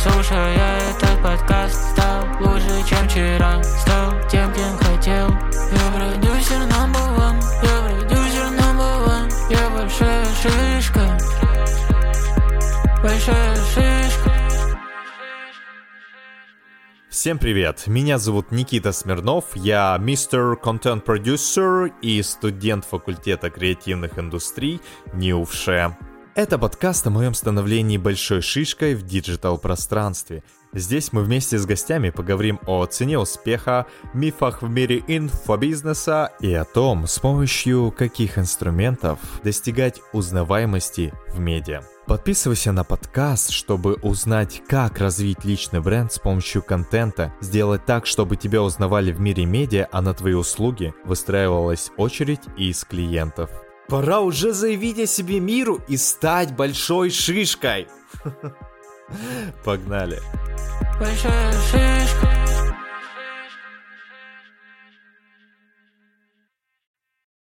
слушая этот подкаст Стал лучше, чем вчера. Стал тем, кем хотел. Я продюсер number one Я продюсер number one. Я большая шишка. Большая шишка. Всем привет! Меня зовут Никита Смирнов, я мистер контент продюсер и студент факультета креативных индустрий НИУФШЕ. Это подкаст о моем становлении большой шишкой в диджитал-пространстве. Здесь мы вместе с гостями поговорим о цене успеха, мифах в мире инфобизнеса и о том, с помощью каких инструментов достигать узнаваемости в медиа. Подписывайся на подкаст, чтобы узнать, как развить личный бренд с помощью контента, сделать так, чтобы тебя узнавали в мире медиа, а на твои услуги выстраивалась очередь из клиентов. Пора уже заявить о себе миру и стать большой шишкой. Погнали. Большая шишка